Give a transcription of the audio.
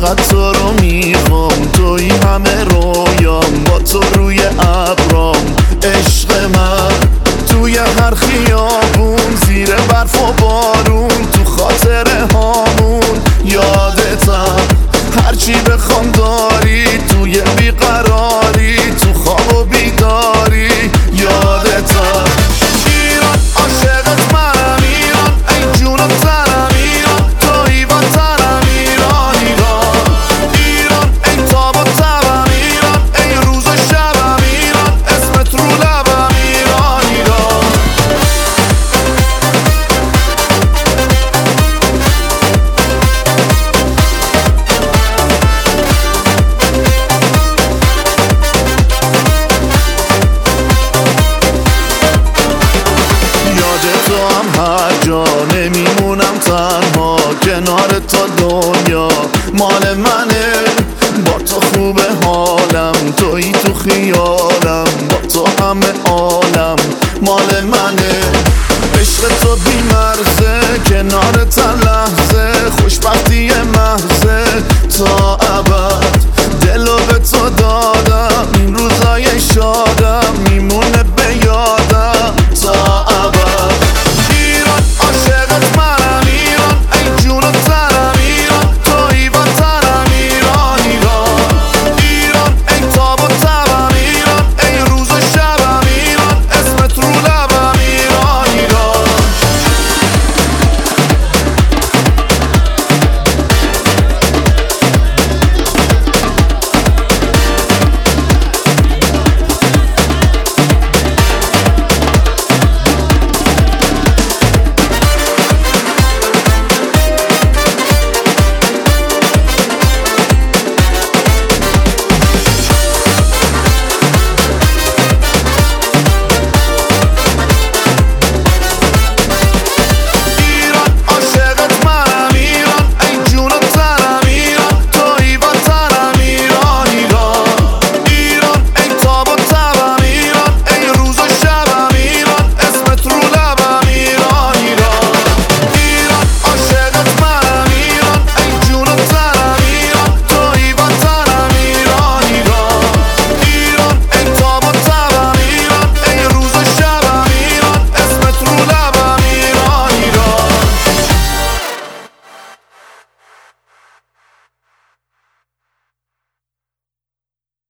فقط تو رو می‌خوام. توی همه رویام با تو روی ابرام. تنها کنار تا دنیا. مال منه با تو خوب حالم. توی تو خیالم با تو همه عالم. مال منه. عشق تو بیمرزه کنار تا لحظه. خوشبختی محضه. تا